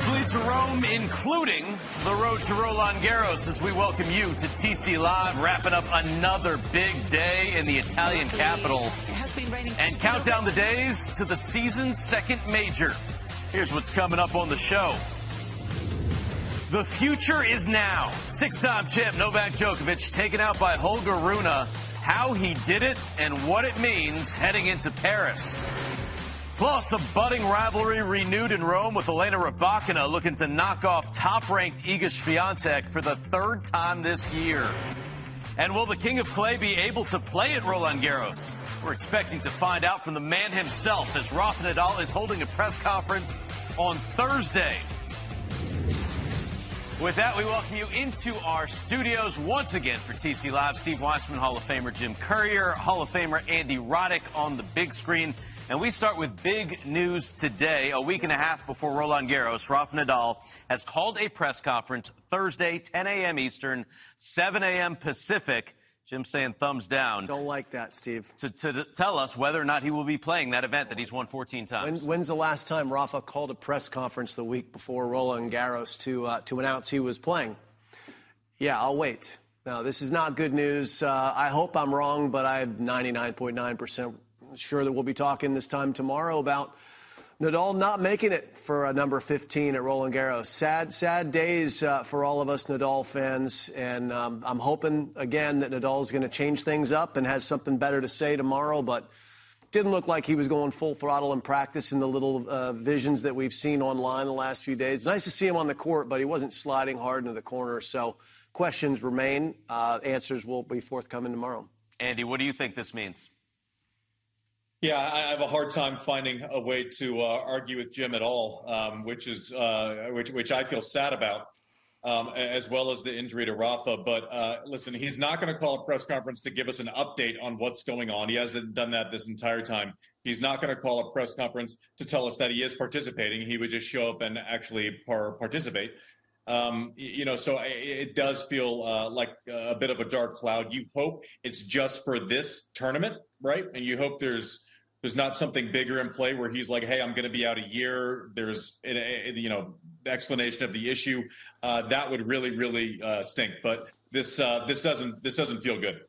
to Rome, including the road to Roland Garros, as we welcome you to TC Live, wrapping up another big day in the Italian capital. And count down the days to the season's second major. Here's what's coming up on the show. The future is now. Six time champ Novak Djokovic taken out by Holger Rune. How he did it and what it means heading into Paris. Plus, a budding rivalry renewed in Rome with Elena Rybakina looking to knock off top-ranked Iga Swiatek for the third time this year. And will the King of Clay be able to play at Roland Garros? We're expecting to find out from the man himself as Rafa Nadal is holding a press conference on Thursday. With that, we welcome you into our studios once again for TC Live. Steve Weissman, Hall of Famer Jim Courier, Hall of Famer Andy Roddick on the big screen. And we start with big news today. A week and a half before Roland Garros, Rafa Nadal has called a press conference Thursday, 10 a.m. Eastern, 7 a.m. Pacific. Jim saying thumbs down. Don't like that, Steve. To, to, tell us whether or not he will be playing that event that he's won 14 times. When, when's the last time Rafa called a press conference the week before Roland Garros to, uh, to announce he was playing? Yeah, I'll wait. Now, this is not good news. Uh, I hope I'm wrong, but I'm 99.9% sure that we'll be talking this time tomorrow about Nadal not making it for a number 15 at Roland Garros. Sad, sad days uh, for all of us Nadal fans, and um, I'm hoping again that Nadal is going to change things up and has something better to say tomorrow. But didn't look like he was going full throttle in practice in the little uh, visions that we've seen online the last few days. Nice to see him on the court, but he wasn't sliding hard into the corner. So questions remain. Uh, answers will be forthcoming tomorrow. Andy, what do you think this means? Yeah, I have a hard time finding a way to uh, argue with Jim at all, um, which is uh, which, which I feel sad about, um, as well as the injury to Rafa. But uh, listen, he's not going to call a press conference to give us an update on what's going on. He hasn't done that this entire time. He's not going to call a press conference to tell us that he is participating. He would just show up and actually par- participate. Um, you know, so it does feel uh, like a bit of a dark cloud. You hope it's just for this tournament, right? And you hope there's there's not something bigger in play where he's like, "Hey, I'm going to be out a year." There's you know explanation of the issue. Uh, that would really, really uh, stink. But this uh, this doesn't this doesn't feel good.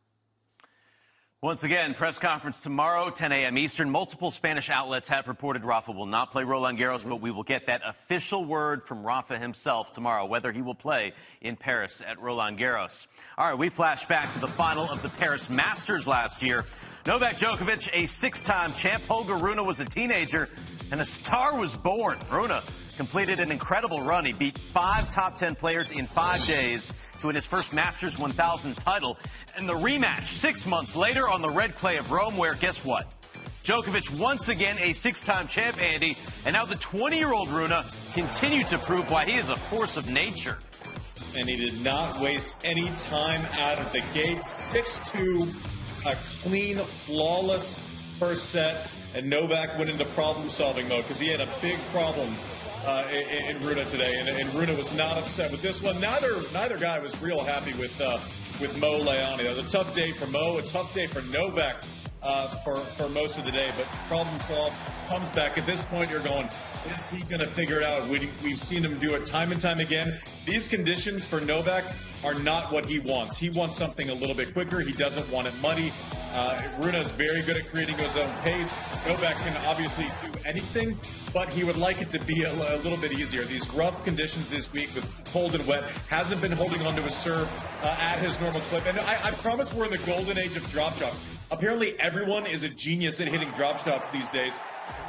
Once again, press conference tomorrow, 10 a.m. Eastern. Multiple Spanish outlets have reported Rafa will not play Roland Garros, but we will get that official word from Rafa himself tomorrow, whether he will play in Paris at Roland Garros. All right, we flash back to the final of the Paris Masters last year. Novak Djokovic, a six-time champ. Holger Rune was a teenager, and a star was born. Rune completed an incredible run. He beat five top 10 players in five days to win his first Masters 1000 title. And the rematch six months later on the red clay of Rome, where guess what? Djokovic once again a six-time champ, Andy, and now the 20-year-old Rune continued to prove why he is a force of nature. And he did not waste any time out of the gate. 6-2, a clean, flawless first set, and Novak went into problem-solving mode because he had a big problem uh, in, in Rune today, and, and Rune was not upset with this one. Neither neither guy was real happy with uh, with Mo Lahyani. It was a tough day for Mo, a tough day for Novak uh, for for most of the day, but problem solved. Comes back at this point, you're going. Is he going to figure it out? We, we've seen him do it time and time again. These conditions for Novak are not what he wants. He wants something a little bit quicker. He doesn't want it muddy. Uh, Rune is very good at creating his own pace. Novak can obviously do anything, but he would like it to be a, a, little bit easier. These rough conditions this week with cold and wet hasn't been holding onto his serve uh, at his normal clip. And I, I, promise we're in the golden age of drop shots. Apparently, everyone is a genius at hitting drop shots these days.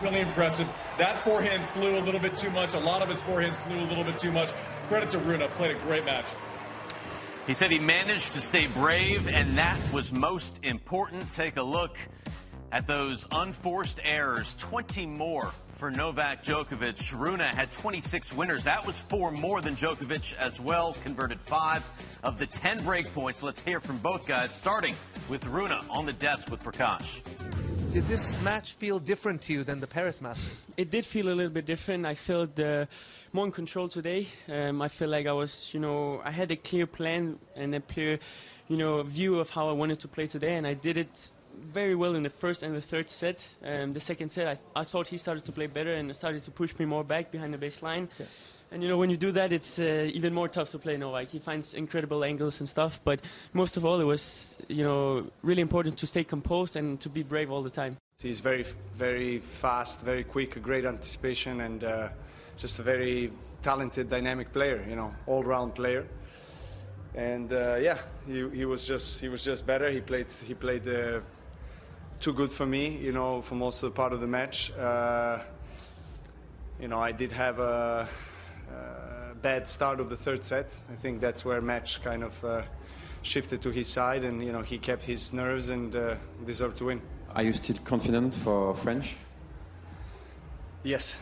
Really impressive. That forehand flew a little bit too much. A lot of his forehands flew a little bit too much. Credit to Rune, Played a great match. He said he managed to stay brave, and that was most important. Take a look at those unforced errors 20 more for Novak Djokovic. Rune had 26 winners. That was four more than Djokovic as well, converted five of the 10 break points. Let's hear from both guys, starting with Rune on the desk with Prakash. Did this match feel different to you than the Paris Masters? It did feel a little bit different. I felt uh, more in control today. Um, I feel like I was, you know, I had a clear plan and a clear, you know, view of how I wanted to play today, and I did it very well in the first and the third set. Um, the second set, I, I, thought he started to play better and started to push me more back behind the baseline. Yeah. And you know, when you do that, it's uh, even more tough to play Novak. He finds incredible angles and stuff. But most of all, it was you know really important to stay composed and to be brave all the time. He's very, very fast, very quick, great anticipation, and uh, just a very talented, dynamic player. You know, all-round player. And uh, yeah, he, he was just he was just better. He played he played uh, too good for me, you know, for most of the part of the match. Uh, you know, I did have a, a, bad start of the third set. I think that's where match kind of uh, shifted to his side, and you know, he kept his nerves and uh, deserved to win. Are you still confident for French? Yes.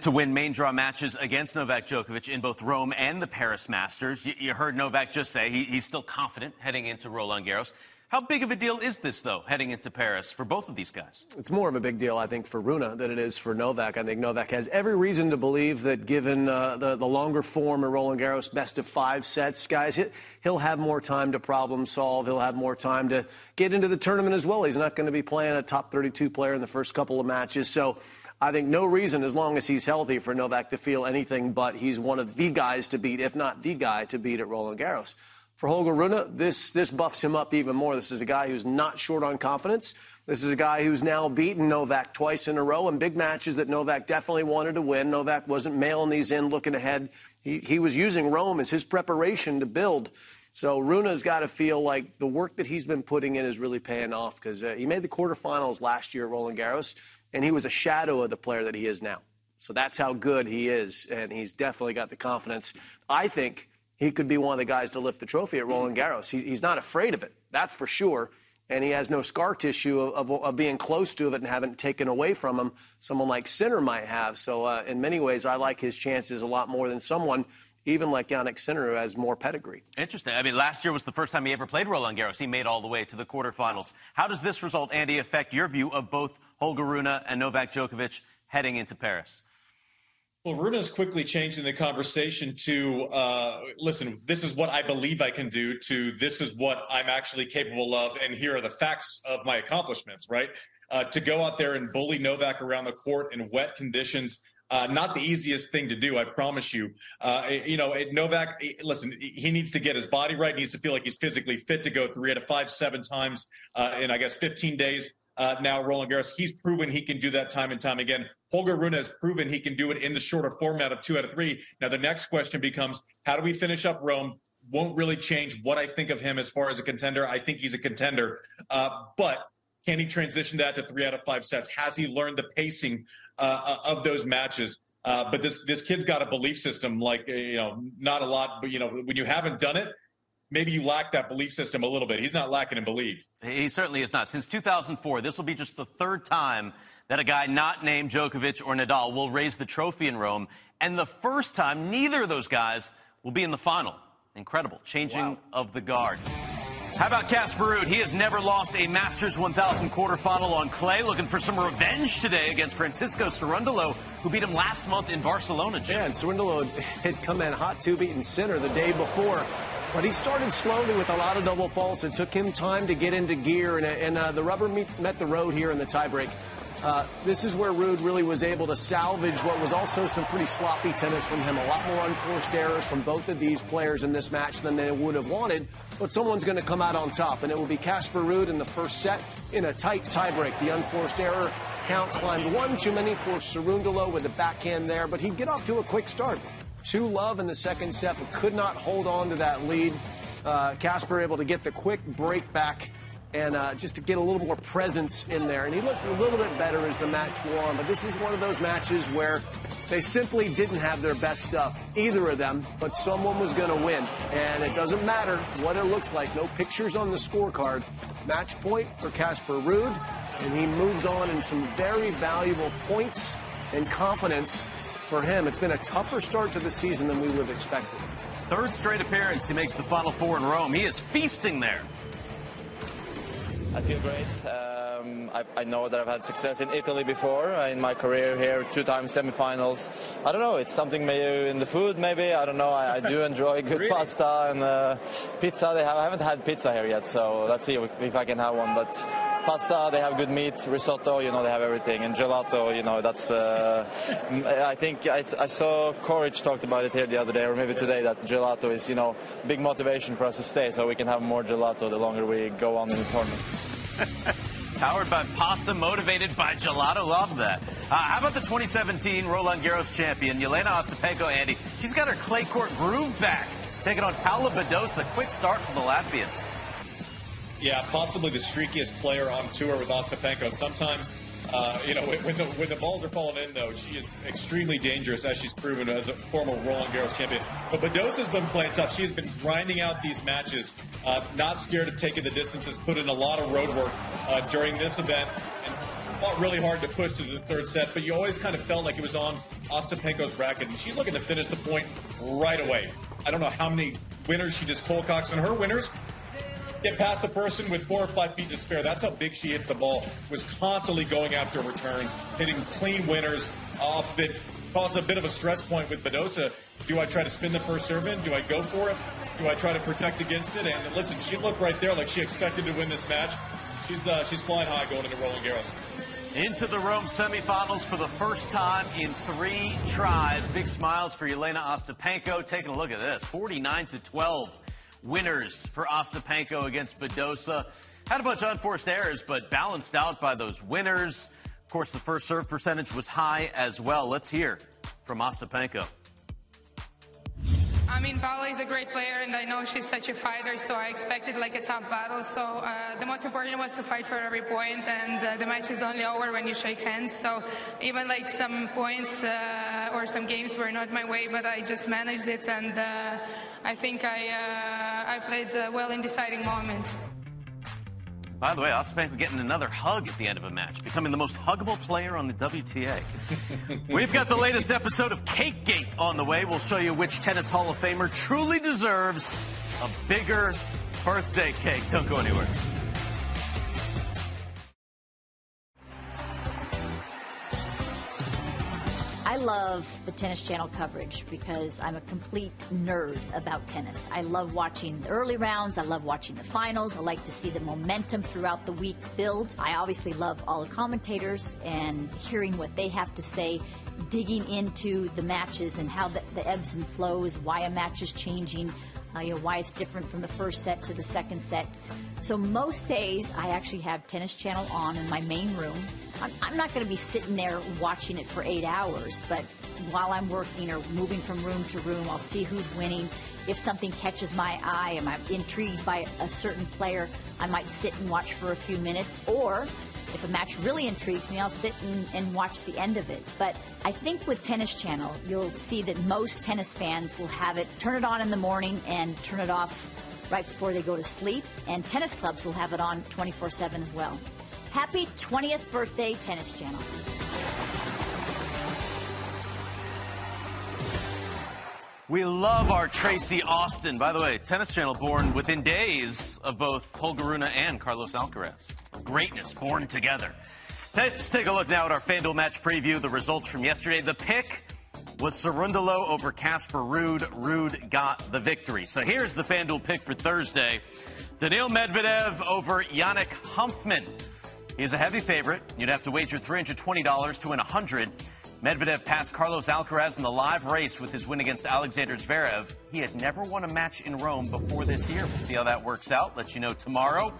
to win main draw matches against Novak Djokovic in both Rome and the Paris Masters. You, you heard Novak just say he, he's still confident heading into Roland Garros. How big of a deal is this, though, heading into Paris for both of these guys? It's more of a big deal, I think, for Rune than it is for Novak. I think Novak has every reason to believe that given uh, the, the longer form of Roland Garros, best of five sets, guys, he'll have more time to problem solve. He'll have more time to get into the tournament as well. He's not going to be playing a top 32 player in the first couple of matches. So I think no reason, as long as he's healthy, for Novak to feel anything but he's one of the guys to beat, if not the guy to beat at Roland Garros. For Holger Rune, this, this buffs him up even more. This is a guy who's not short on confidence. This is a guy who's now beaten Novak twice in a row in big matches that Novak definitely wanted to win. Novak wasn't mailing these in looking ahead. He, he was using Rome as his preparation to build. So Rune's got to feel like the work that he's been putting in is really paying off because uh, he made the quarterfinals last year at Roland Garros and he was a shadow of the player that he is now. So that's how good he is, and he's definitely got the confidence. I think he could be one of the guys to lift the trophy at Roland Garros. He, he's not afraid of it, that's for sure. And he has no scar tissue of, of, of, being close to it and having taken away from him. Someone like Sinner might have. So, uh, in many ways, I like his chances a lot more than someone even like Jannik Sinner, who has more pedigree. Interesting. I mean, last year was the first time he ever played Roland Garros. He made all the way to the quarterfinals. How does this result, Andy, affect your view of both Holger Rune and Novak Djokovic heading into Paris? Well, Rune is quickly changing the conversation to uh, listen, this is what I believe I can do, to this is what I'm actually capable of, and here are the facts of my accomplishments, right? Uh, to go out there and bully Novak around the court in wet conditions, uh, not the easiest thing to do, I promise you. Uh, you know, Novak, listen, he needs to get his body right. He needs to feel like he's physically fit to go three out of five, seven times uh, in, I guess, 15 days uh, now Roland Garros. He's proven he can do that time and time again. Holger Rune has proven he can do it in the shorter format of two out of three. Now the next question becomes, how do we finish up Rome? Won't really change what I think of him as far as a contender. I think he's a contender, uh, but can he transition that to three out of five sets? Has he learned the pacing uh, of those matches? Uh, but this this kid's got a belief system like you know not a lot, but you know when you haven't done it, maybe you lack that belief system a little bit. He's not lacking in belief. He certainly is not. Since 2004, this will be just the third time that a guy not named Djokovic or Nadal will raise the trophy in Rome, and the first time neither of those guys will be in the final. Incredible. Changing wow. of the guard. How about Casper Ruud? He has never lost a Masters 1000 quarterfinal on clay. Looking for some revenge today against Francisco Cerundolo, who beat him last month in Barcelona. Jim. Yeah, and Cerundolo had come in hot two beaten Sinner the day before. But he started slowly with a lot of double faults. It took him time to get into gear, and, and uh, the rubber meet, met the road here in the tiebreak. Uh, this is where Ruud really was able to salvage what was also some pretty sloppy tennis from him. A lot more unforced errors from both of these players in this match than they would have wanted. But someone's going to come out on top, and it will be Casper Ruud in the first set in a tight tiebreak. The unforced error count climbed one too many for Cerundolo with the backhand there, but he'd get off to a quick start. Two love in the second set, but could not hold on to that lead. Uh, Casper able to get the quick break back and uh, just to get a little more presence in there. And he looked a little bit better as the match wore on. But this is one of those matches where They simply didn't have their best stuff, either of them, but someone was going to win. And it doesn't matter what it looks like, no pictures on the scorecard. Match point for Casper Ruud, and he moves on in some very valuable points and confidence for him. It's been a tougher start to the season than we would have expected. Third straight appearance, he makes the Final Four in Rome. He is feasting there. I feel great. Um, I, I, know that I've had success in Italy before uh, in my career here, two times semifinals. I don't know, it's something maybe in the food, maybe. I don't know. I, I do enjoy good really? pasta and uh, pizza. They have, I haven't had pizza here yet, so let's see if, if I can have one. But pasta, they have good meat, risotto, you know, they have everything, and gelato, you know, that's the. I think I, I saw Coric talked about it here the other day, or maybe today, that gelato is, you know, big motivation for us to stay, so we can have more gelato the longer we go on in the tournament. Powered by pasta, motivated by gelato. Love that. Uh, how about the 2017 Roland Garros champion, Jelena Ostapenko, Andy? She's got her clay court groove back, taking on Paula Badosa. Quick start for the Latvian. Yeah, possibly the streakiest player on tour with Ostapenko. Sometimes, uh, you know, when the, when the balls are falling in, though, she is extremely dangerous, as she's proven as a former Roland Garros champion. But Badosa's been playing tough. She's been grinding out these matches, uh, not scared of taking the distances, put in a lot of road work uh, during this event, and fought really hard to push to the third set. But you always kind of felt like it was on Ostapenko's racket, and she's looking to finish the point right away. I don't know how many winners she just cold cocks, and her winners get past the person with four or five feet to spare. That's how big she hits the ball. Was constantly going after returns, hitting clean winners off that caused a bit of a stress point with Badosa. Do I try to spin the first serve in? Do I go for it? Do I try to protect against it? And listen, she looked right there like she expected to win this match. She's uh, she's flying high going into Roland Garros. Into the Rome semifinals for the first time in three tries. Big smiles for Jelena Ostapenko. Taking a look at this, 49 to 12 winners for Ostapenko against Badosa. Had a bunch of unforced errors, but balanced out by those winners. Of course, the first serve percentage was high as well. Let's hear from Ostapenko. I mean, Paula is a great player, and I know she's such a fighter, so I expected like a tough battle. So uh, the most important was to fight for every point, and uh, the match is only over when you shake hands. So even like some points uh, or some games were not my way, but I just managed it, and uh, I think I uh, I played uh, well in deciding moments. By the way, Ostapenko getting another hug at the end of a match, becoming the most huggable player on the WTA. We've got the latest episode of Cake Gate on the way. We'll show you which tennis Hall of Famer truly deserves a bigger birthday cake. Don't go anywhere. I love the Tennis Channel coverage because I'm a complete nerd about tennis. I love watching the early rounds, I love watching the finals, I like to see the momentum throughout the week build. I obviously love all the commentators and hearing what they have to say, digging into the matches and how the, the ebbs and flows, why a match is changing, uh, you know, why it's different from the first set to the second set. So most days I actually have Tennis Channel on in my main room I'm, I'm not going to be sitting there watching it for eight hours, but while I'm working or moving from room to room, I'll see who's winning. If something catches my eye, am I'm intrigued by a certain player, I might sit and watch for a few minutes. Or if a match really intrigues me, I'll sit and, and, watch the end of it. But I think with Tennis Channel, you'll see that most tennis fans will have it, turn it on in the morning and turn it off right before they go to sleep. And tennis clubs will have it on 24 7 as well. Happy 20th birthday, Tennis Channel. We love our Tracy Austin. By the way, Tennis Channel born within days of both Holger Rune and Carlos Alcaraz. Greatness born together. Let's take a look now at our FanDuel match preview. The results from yesterday. The pick was Cerundolo over Casper Ruud. Ruud got the victory. So here's the FanDuel pick for Thursday. Daniil Medvedev over Yannick Hanfmann. He's a heavy favorite. You'd have to wager $320 to win 100 Medvedev passed Carlos Alcaraz in the live race with his win against Alexander Zverev. He had never won a match in Rome before this year. We'll see how that works out. Let you know tomorrow.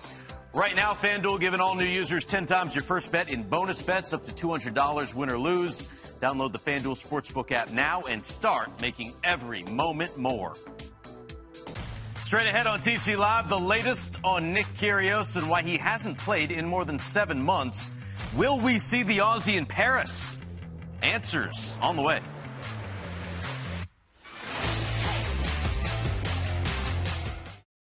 Right now, FanDuel giving all new users 10 times your first bet in bonus bets up to $200 win or lose. Download the FanDuel Sportsbook app now and start making every moment more. Straight ahead on TC Live, the latest on Nick Kyrgios and why he hasn't played in more than seven months. Will we see the Aussie in Paris? Answers on the way.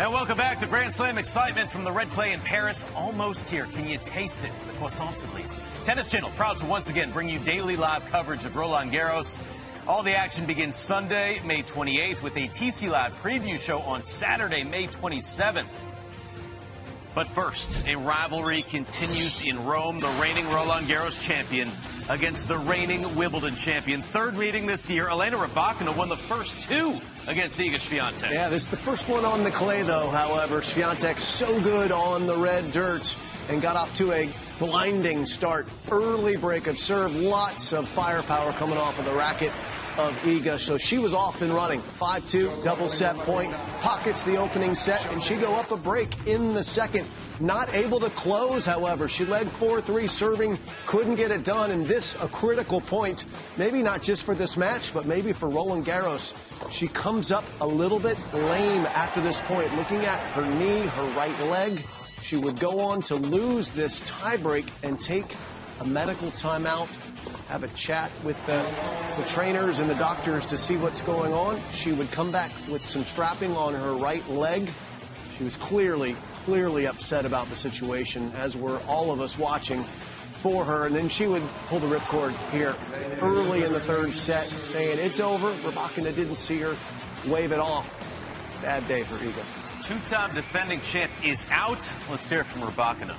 And welcome back. The Grand Slam excitement from the red clay in Paris almost here. Can you taste it? The croissants, at least. Tennis Channel proud to once again bring you daily live coverage of Roland Garros. All the action begins Sunday, May 28th, with a TC Live preview show on Saturday, May 27th. But first, a rivalry continues in Rome. The reigning Roland Garros champion against the reigning Wimbledon champion. Third meeting this year. Elena Rybakina won the first two against Iga Swiatek. Yeah, this is the first one on the clay, though. However, Swiatek so good on the red dirt and got off to a blinding start. Early break of serve, lots of firepower coming off of the racket of Iga. So she was off and running. 5-2, double set point, pockets the opening set, and she go up a break in the second. Not able to close, however. She led 4-3 serving, couldn't get it done, and this a critical point, maybe not just for this match, but maybe for Roland Garros. She comes up a little bit lame after this point. Looking at her knee, her right leg, she would go on to lose this tiebreak and take a medical timeout have a chat with the, the, trainers and the doctors to see what's going on. She would come back with some strapping on her right leg. She was clearly, clearly upset about the situation, as were all of us watching for her. And then she would pull the ripcord here early in the third set, saying it's over. Rybakina didn't see her wave it off. Bad day for Iga. Two-time defending champ is out. Let's hear it from Rybakina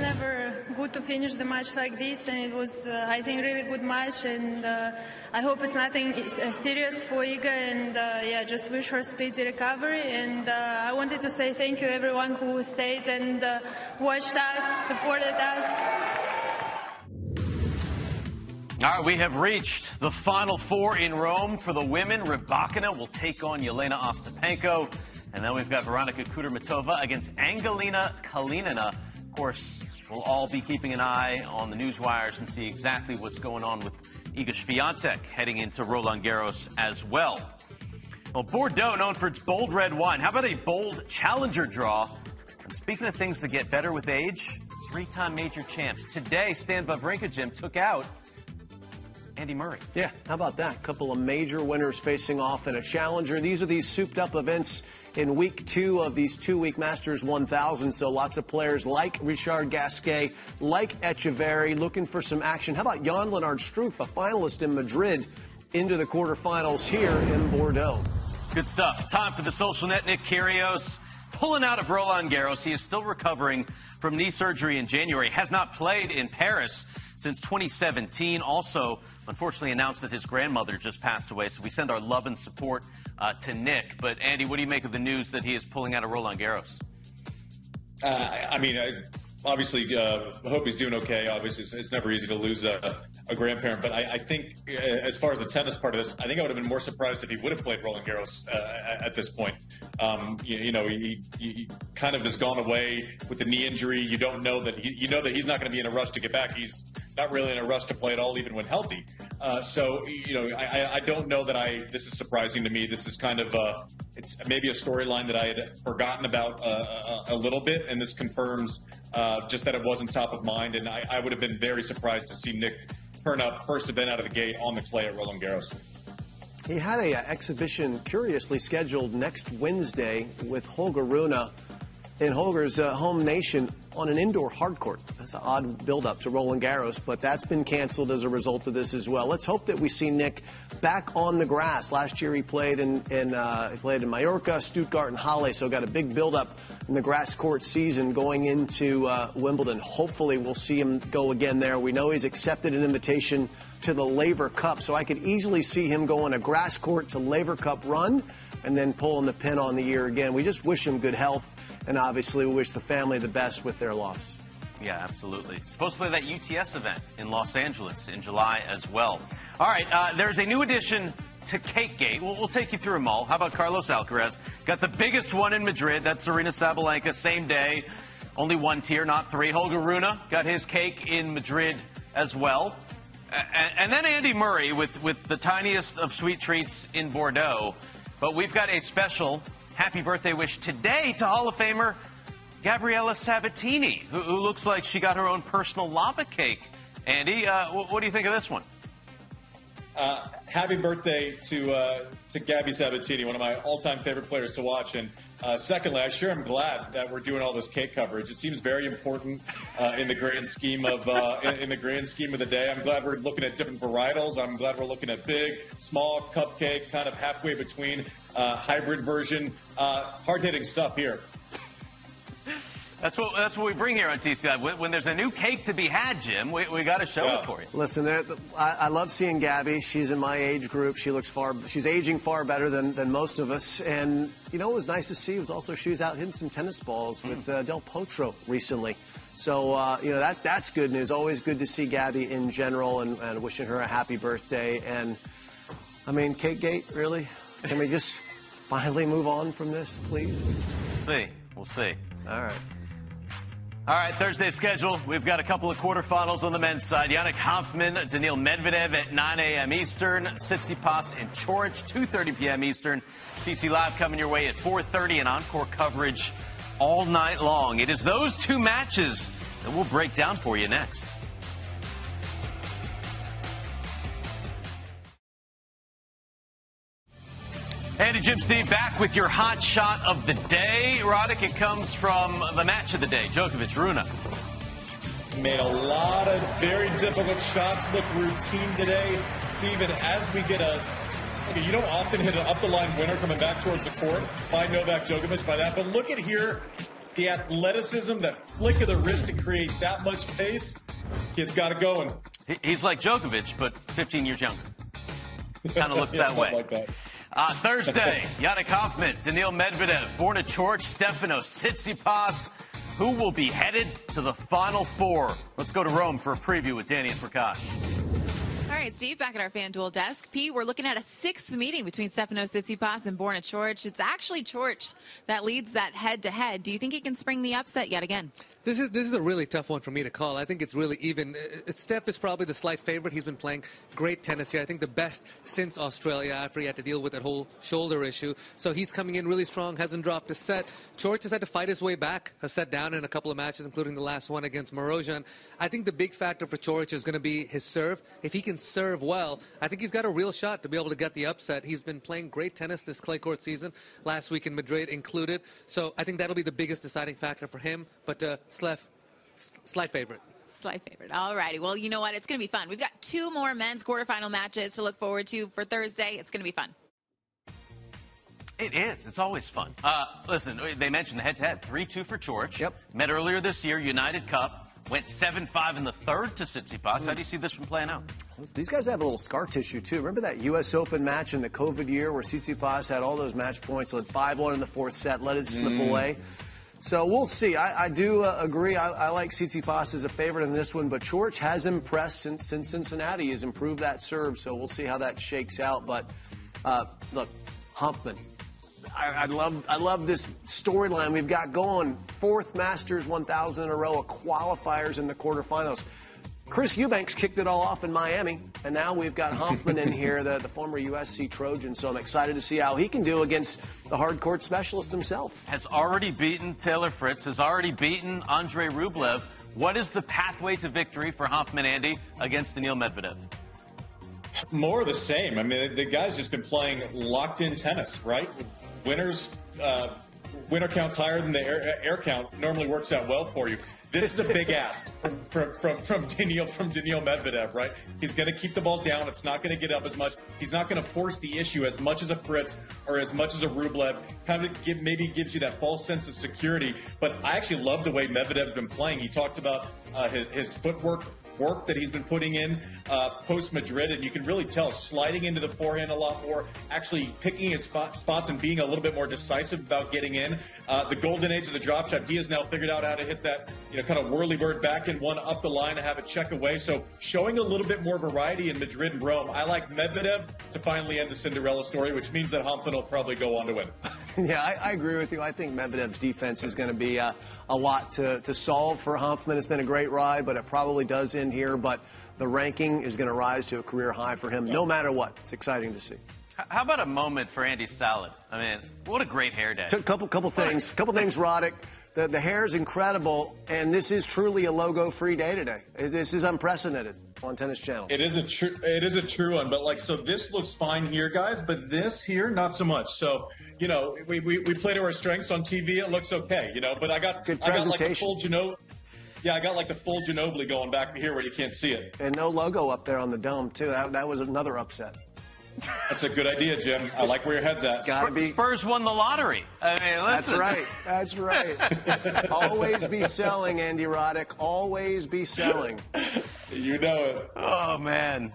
never good to finish the match like this, and it was, uh, I think, really good match. And uh, I hope it's nothing uh, serious for Iga. And uh, yeah, just wish her speedy recovery. And uh, I wanted to say thank you everyone who stayed and watched us, supported us. All right, we have reached the final four in Rome for the women. Rybakina will take on Jelena Ostapenko. And then we've got Veronika Kudermetova against Angelina Kalinina. Of course, we'll all be keeping an eye on the news wires and see exactly what's going on with Iga Swiatek heading into Roland Garros as well. Well, Bordeaux, known for its bold red wine. How about a bold challenger draw? And speaking of things that get better with age, three-time major champs. Today, Stan Wawrinka Jim took out Andy Murray. Yeah, how about that? Couple of major winners facing off in a challenger. These are these souped up events in week two of these two week Masters 1000. So lots of players like Richard Gasquet, like Etcheverry, looking for some action. How about Jan Lennard Struff, a finalist in Madrid, into the quarterfinals here in Bordeaux? Good stuff. Time for the social net. Nick Kyrgios pulling out of Roland Garros. He is still recovering from knee surgery in January. Has not played in Paris since 2017. Also, unfortunately, announced that his grandmother just passed away. So we send our love and support uh, to Nick. But Andy, what do you make of the news that he is pulling out of Roland Garros? Uh, I mean, I obviously uh, hope he's doing okay. Obviously, it's, it's never easy to lose a, a grandparent, but I, I, think uh, as far as the tennis part of this, I think I would have been more surprised if he would have played Roland Garros uh, at this point. Um, you, you, know, he, he, kind of has gone away with the knee injury. You don't know that he, you know that he's not going to be in a rush to get back. He's not really in a rush to play at all, even when healthy. Uh, so, you know, I, I, don't know that I. This is surprising to me. This is kind of uh, it's maybe a storyline that I had forgotten about uh, a, a, little bit, and this confirms uh, just that it wasn't top of mind. And I, I would have been very surprised to see Nick turn up first event out of the gate on the clay at Roland Garros. He had a, a uh, exhibition curiously scheduled next Wednesday with Holger Rune in Holger's uh, home nation on an indoor hard court. That's an odd build-up to Roland Garros, but that's been canceled as a result of this as well. Let's hope that we see Nick back on the grass. Last year he played in, in uh, he played in Mallorca, Stuttgart, and Halle, so got a big build-up in the grass court season going into uh, Wimbledon. Hopefully we'll see him go again there. We know he's accepted an invitation to the Laver Cup, so I could easily see him going a grass court to Laver Cup run and then pulling the pin on the year again. We just wish him good health and obviously we wish the family the best with their loss. Yeah, absolutely. Supposed to play that UTS event in Los Angeles in July as well. All right, uh, there's a new addition to Cakegate. We'll, we'll take you through them all. How about Carlos Alcaraz? Got the biggest one in Madrid. That's Aryna Sabalenka, same day. Only one tier, not three. Holger Rune got his cake in Madrid as well. And, and then Andy Murray with, with the tiniest of sweet treats in Bordeaux. But we've got a special happy birthday wish today to Hall of Famer Gabriela Sabatini, who, who looks like she got her own personal lava cake. Andy, uh, what, what do you think of this one? Uh, happy birthday to uh, to Gabby Sabatini, one of my all-time favorite players to watch. And uh, secondly, I sure am glad that we're doing all this cake coverage. It seems very important uh, in the grand scheme of uh, in, in, the grand scheme of the day. I'm glad we're looking at different varietals. I'm glad we're looking at big, small, cupcake, kind of halfway between uh, hybrid version. Hard hitting stuff here. That's what that's what we bring here on TC When, when there's a new cake to be had, Jim, we, we got to show yeah. it for you. Listen, I, I, love seeing Gabby. She's in my age group. She looks far. She's aging far better than, than most of us. And you know, it was nice to see was also she was out hitting some tennis balls with uh, Del Potro recently. So uh, you know that that's good news. Always good to see Gabby in general, and, and wishing her a happy birthday. And I mean, Cake Gate, really? Can we just finally move on from this, please? We'll see. We'll see. All right. All right, Thursday schedule. We've got a couple of quarterfinals on the men's side. Yannick Hanfmann, Daniil Medvedev at 9 a.m. Eastern. Tsitsipas and Coric, 2.30 p.m. Eastern. TC Live coming your way at 4.30 and encore coverage all night long. It is those two matches that we'll break down for you next. Andy Jim Steve back with your hot shot of the day. Roddick, it comes from the match of the day, Djokovic, Rune. Made a lot of very difficult shots look routine today. Steven, as we get a okay, you don't often hit an up the line winner coming back towards the court by Novak Djokovic by that, but look at here the athleticism, that flick of the wrist to create that much pace. This kid's got it going. He's like Djokovic, but 15 years younger. Kind of looks yeah, that way. Like that. Uh, Thursday, Yannick Hanfmann, Daniil Medvedev, Borna Coric, Stefanos Tsitsipas. Who will be headed to the Final Four? Let's go to Rome for a preview with Danny and Prakash. All right, Steve, back at our FanDuel desk. P, we're looking at a sixth meeting between Stefanos Tsitsipas and Borna Coric. It's actually Coric that leads that head-to-head. Do you think he can spring the upset yet again? This is this is a really tough one for me to call. I think it's really even. Uh, Steph is probably the slight favorite. He's been playing great tennis here. I think the best since Australia after he had to deal with that whole shoulder issue. So he's coming in really strong. Hasn't dropped a set. Coric has had to fight his way back. Has set down in a couple of matches, including the last one against Marozsan. I think the big factor for Coric is going to be his serve. If he can serve well, I think he's got a real shot to be able to get the upset. He's been playing great tennis this clay court season, last week in Madrid included. So I think that'll be the biggest deciding factor for him. But uh, Slef, slight favorite. Slight favorite. All righty. Well, you know what? It's going to be fun. We've got two more men's quarterfinal matches to look forward to for Thursday. It's going to be fun. It is. It's always fun. Uh, listen, they mentioned the head-to-head. 3-2 for Coric. Yep. Met earlier this year, United Cup. Went 7-5 in the third to Tsitsipas. Mm. How do you see this one playing out? These guys have a little scar tissue, too. Remember that U.S. Open match in the COVID year where Tsitsipas had all those match points, led 5-1 in the fourth set, let it slip mm. away? So we'll see. I, I do uh, agree. I, I like Tsitsipas as a favorite in this one, but Coric has impressed since, since Cincinnati. has improved that serve, so we'll see how that shakes out. But uh, look, Hanfmann. I, I, love I love this storyline we've got going. Fourth Masters 1000 in a row, of qualifiers in the quarterfinals. Chris Eubanks kicked it all off in Miami, and now we've got Hanfmann in here, the, the former USC Trojan. So I'm excited to see how he can do against the hard court specialist himself. Has already beaten Taylor Fritz, has already beaten Andre Rublev. What is the pathway to victory for Hanfmann Andy against Daniil Medvedev? More of the same. I mean, the guy's just been playing locked in tennis, right? Winners uh, winner counts higher than the air, air count normally works out well for you. This is a big ask from from from Daniil from Daniil Medvedev, right? He's going to keep the ball down. It's not going to get up as much. He's not going to force the issue as much as a Fritz or as much as a Rublev. Kind of give, maybe gives you that false sense of security. But I actually love the way Medvedev's been playing. He talked about uh, his, his footwork work that he's been putting in uh, post Madrid, and you can really tell sliding into the forehand a lot more, actually picking his spot, spots and being a little bit more decisive about getting in. Uh, the golden age of the drop shot, he has now figured out how to hit that, you know, kind of whirly bird back in one up the line to have it check away. So showing a little bit more variety in Madrid and Rome. I like Medvedev to finally end the Cinderella story, which means that Hanfmann will probably go on to win. Yeah, I, I, agree with you. I think Medvedev's defense is going to be uh, a lot to, to solve for Hanfmann. It's been a great ride, but it probably does end here. But the ranking is going to rise to a career high for him, no matter what. It's exciting to see. How about a moment for Andy Salad? I mean, what a great hair day. A couple, couple things. Couple things, Roddick. The, the hair is incredible, and this is truly a logo-free day today. This is unprecedented on Tennis Channel. It is a true, it is a true one. But like, so this looks fine here, guys, but this here, not so much. So you know, we, we, we play to our strengths on TV. It looks okay, you know. But I got I got like the full Ginobili. Yeah, I got like the full Ginobili going back here where you can't see it. And no logo up there on the dome too. That, that was another upset. That's a good idea, Jim. I like where your head's at. Gotta be. Spurs won the lottery. I mean, That's right. That's right. Always be selling, Andy Roddick. Always be selling. You know it. Oh man,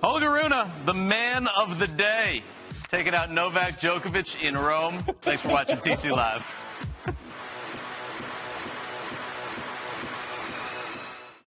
Holger Rune, the man of the day taking out Novak Djokovic in Rome. Thanks for watching TC Live.